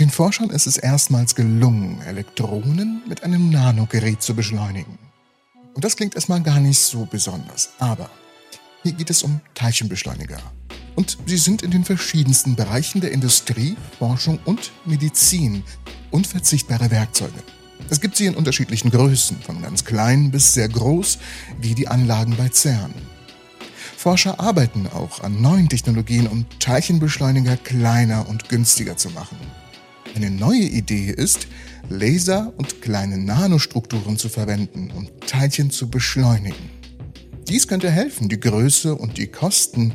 Den Forschern ist es erstmals gelungen, Elektronen mit einem Nanogerät zu beschleunigen. Und das klingt erstmal gar nicht so besonders, aber hier geht es um Teilchenbeschleuniger. Und sie sind in den verschiedensten Bereichen der Industrie, Forschung und Medizin unverzichtbare Werkzeuge. Es gibt sie in unterschiedlichen Größen, von ganz klein bis sehr groß, wie die Anlagen bei CERN. Forscher arbeiten auch an neuen Technologien, um Teilchenbeschleuniger kleiner und günstiger zu machen. Eine neue Idee ist, Laser und kleine Nanostrukturen zu verwenden, um Teilchen zu beschleunigen. Dies könnte helfen, die Größe und die Kosten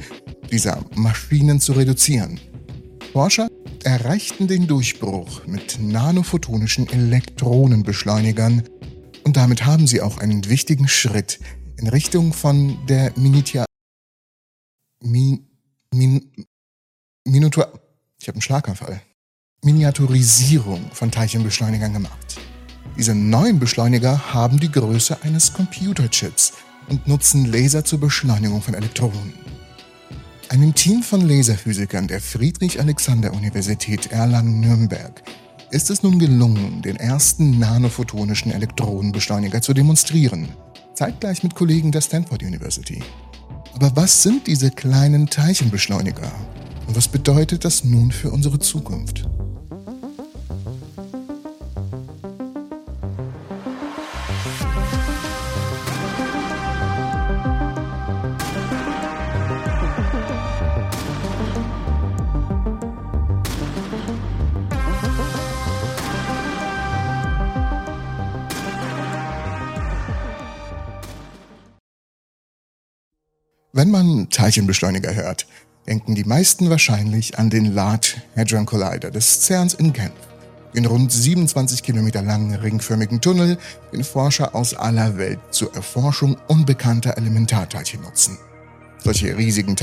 dieser Maschinen zu reduzieren. Forscher erreichten den Durchbruch mit nanophotonischen Elektronenbeschleunigern und damit haben sie auch einen wichtigen Schritt in Richtung von der Miniatur... Min, min, Miniatur... Ich habe einen Schlaganfall. Miniaturisierung von Teilchenbeschleunigern gemacht. Diese neuen Beschleuniger haben die Größe eines Computerchips und nutzen Laser zur Beschleunigung von Elektronen. Einem Team von Laserphysikern der Friedrich-Alexander-Universität Erlangen-Nürnberg ist es nun gelungen, den ersten nanophotonischen Elektronenbeschleuniger zu demonstrieren, zeitgleich mit Kollegen der Stanford University. Aber was sind diese kleinen Teilchenbeschleuniger und was bedeutet das nun für unsere Zukunft? Wenn man Teilchenbeschleuniger hört, denken die meisten wahrscheinlich an den Large Hadron Collider des CERNs in Genf. Den rund 27 Kilometer langen ringförmigen Tunnel, den Forscher aus aller Welt zur Erforschung unbekannter Elementarteilchen nutzen. Solche riesigen